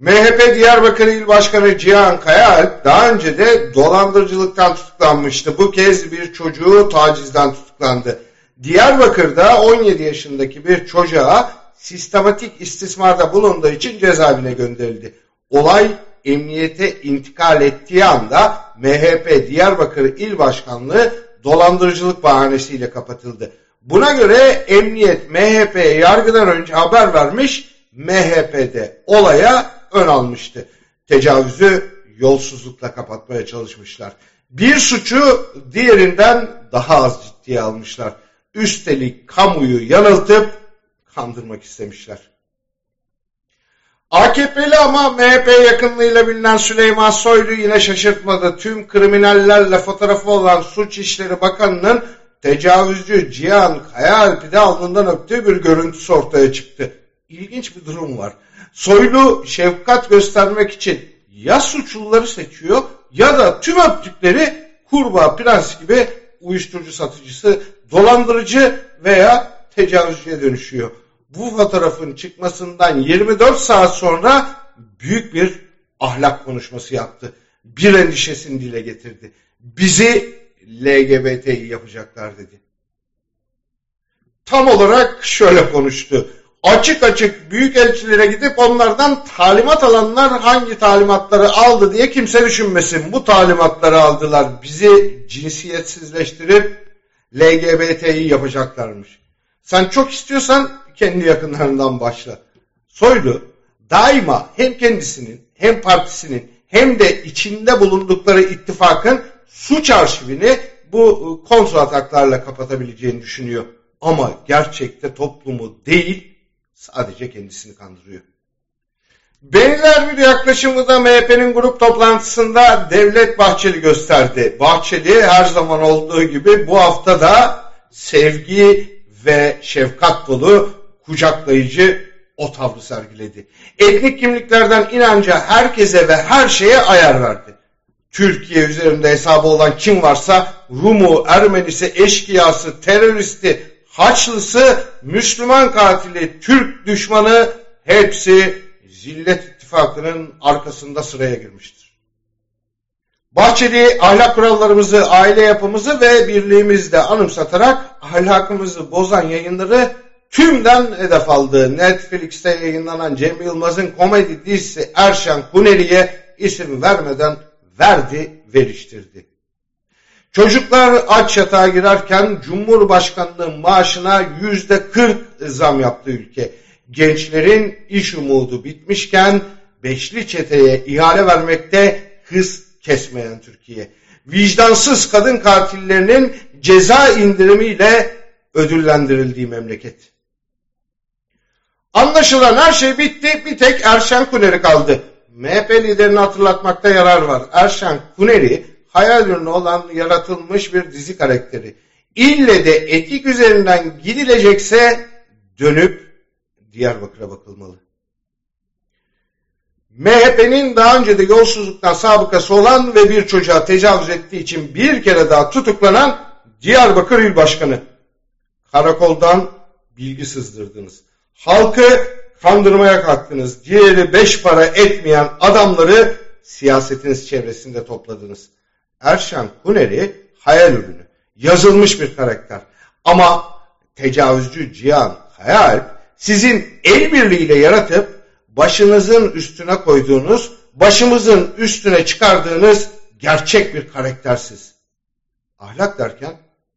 MHP Diyarbakır İl Başkanı Cihan Kayaalp daha önce de dolandırıcılıktan tutuklanmıştı. Bu kez bir çocuğu tacizden tutuklandı. Diyarbakır'da 17 yaşındaki bir çocuğa sistematik istismarda bulunduğu için cezaevine gönderildi. Olay emniyete intikal ettiği anda MHP Diyarbakır İl Başkanlığı dolandırıcılık bahanesiyle kapatıldı. Buna göre emniyet MHP'ye yargıdan önce haber vermiş, MHP'de olaya ön almıştı. Tecavüzü yolsuzlukla kapatmaya çalışmışlar. Bir suçu diğerinden daha az ciddiye almışlar. Üstelik kamuyu yanıltıp kandırmak istemişler. AKP'li ama MHP yakınlığıyla bilinen Süleyman Soylu yine şaşırtmadı. Tüm kriminallerle fotoğrafı olan Suç İşleri Bakanı'nın tecavüzcü Cihan Kayaalp'i de alnından öptüğü bir görüntüsü ortaya çıktı. İlginç bir durum var. Soylu şefkat göstermek için ya suçluları seçiyor ya da tüm öptükleri kurbağa prens gibi uyuşturucu satıcısı, dolandırıcı veya tecavüzcüye dönüşüyor. Bu fotoğrafın çıkmasından 24 saat sonra büyük bir ahlak konuşması yaptı. Bir endişesini dile getirdi. Bizi LGBT'yi yapacaklar dedi. Tam olarak şöyle konuştu açık açık büyük elçilere gidip onlardan talimat alanlar hangi talimatları aldı diye kimse düşünmesin. Bu talimatları aldılar. Bizi cinsiyetsizleştirip LGBT'yi yapacaklarmış. Sen çok istiyorsan kendi yakınlarından başla. Soylu daima hem kendisinin hem partisinin hem de içinde bulundukları ittifakın suç arşivini bu kontrol ataklarla kapatabileceğini düşünüyor. Ama gerçekte toplumu değil Sadece kendisini kandırıyor. Benzer bir yaklaşımı da MHP'nin grup toplantısında Devlet Bahçeli gösterdi. Bahçeli her zaman olduğu gibi bu hafta da sevgi ve şefkat dolu kucaklayıcı o tavrı sergiledi. Etnik kimliklerden inanca herkese ve her şeye ayar verdi. Türkiye üzerinde hesabı olan kim varsa Rumu, Ermenisi, eşkıyası, teröristi, Haçlısı, Müslüman katili, Türk düşmanı hepsi Zillet İttifakı'nın arkasında sıraya girmiştir. Bahçeli ahlak kurallarımızı, aile yapımızı ve birliğimizde anımsatarak ahlakımızı bozan yayınları tümden hedef aldı. Netflix'te yayınlanan Cem Yılmaz'ın komedi dizisi Erşen Kuneri'ye isim vermeden verdi, veriştirdi. Çocuklar aç yatağa girerken Cumhurbaşkanlığı maaşına yüzde 40 zam yaptı ülke. Gençlerin iş umudu bitmişken beşli çeteye ihale vermekte hız kesmeyen Türkiye. Vicdansız kadın katillerinin ceza indirimiyle ödüllendirildiği memleket. Anlaşılan her şey bitti. Bir tek Erşen Kuneri kaldı. MHP liderini hatırlatmakta yarar var. Erşen Kuneri hayal ürünü olan yaratılmış bir dizi karakteri. İlle de etik üzerinden gidilecekse dönüp Diyarbakır'a bakılmalı. MHP'nin daha önce de yolsuzluktan sabıkası olan ve bir çocuğa tecavüz ettiği için bir kere daha tutuklanan Diyarbakır İl Başkanı. Karakoldan bilgi sızdırdınız. Halkı kandırmaya kalktınız. Diğeri beş para etmeyen adamları siyasetiniz çevresinde topladınız. Erşan Kuneri hayal ürünü. Yazılmış bir karakter. Ama tecavüzcü Cihan Hayal sizin el birliğiyle yaratıp başınızın üstüne koyduğunuz, başımızın üstüne çıkardığınız gerçek bir karaktersiz. Ahlak derken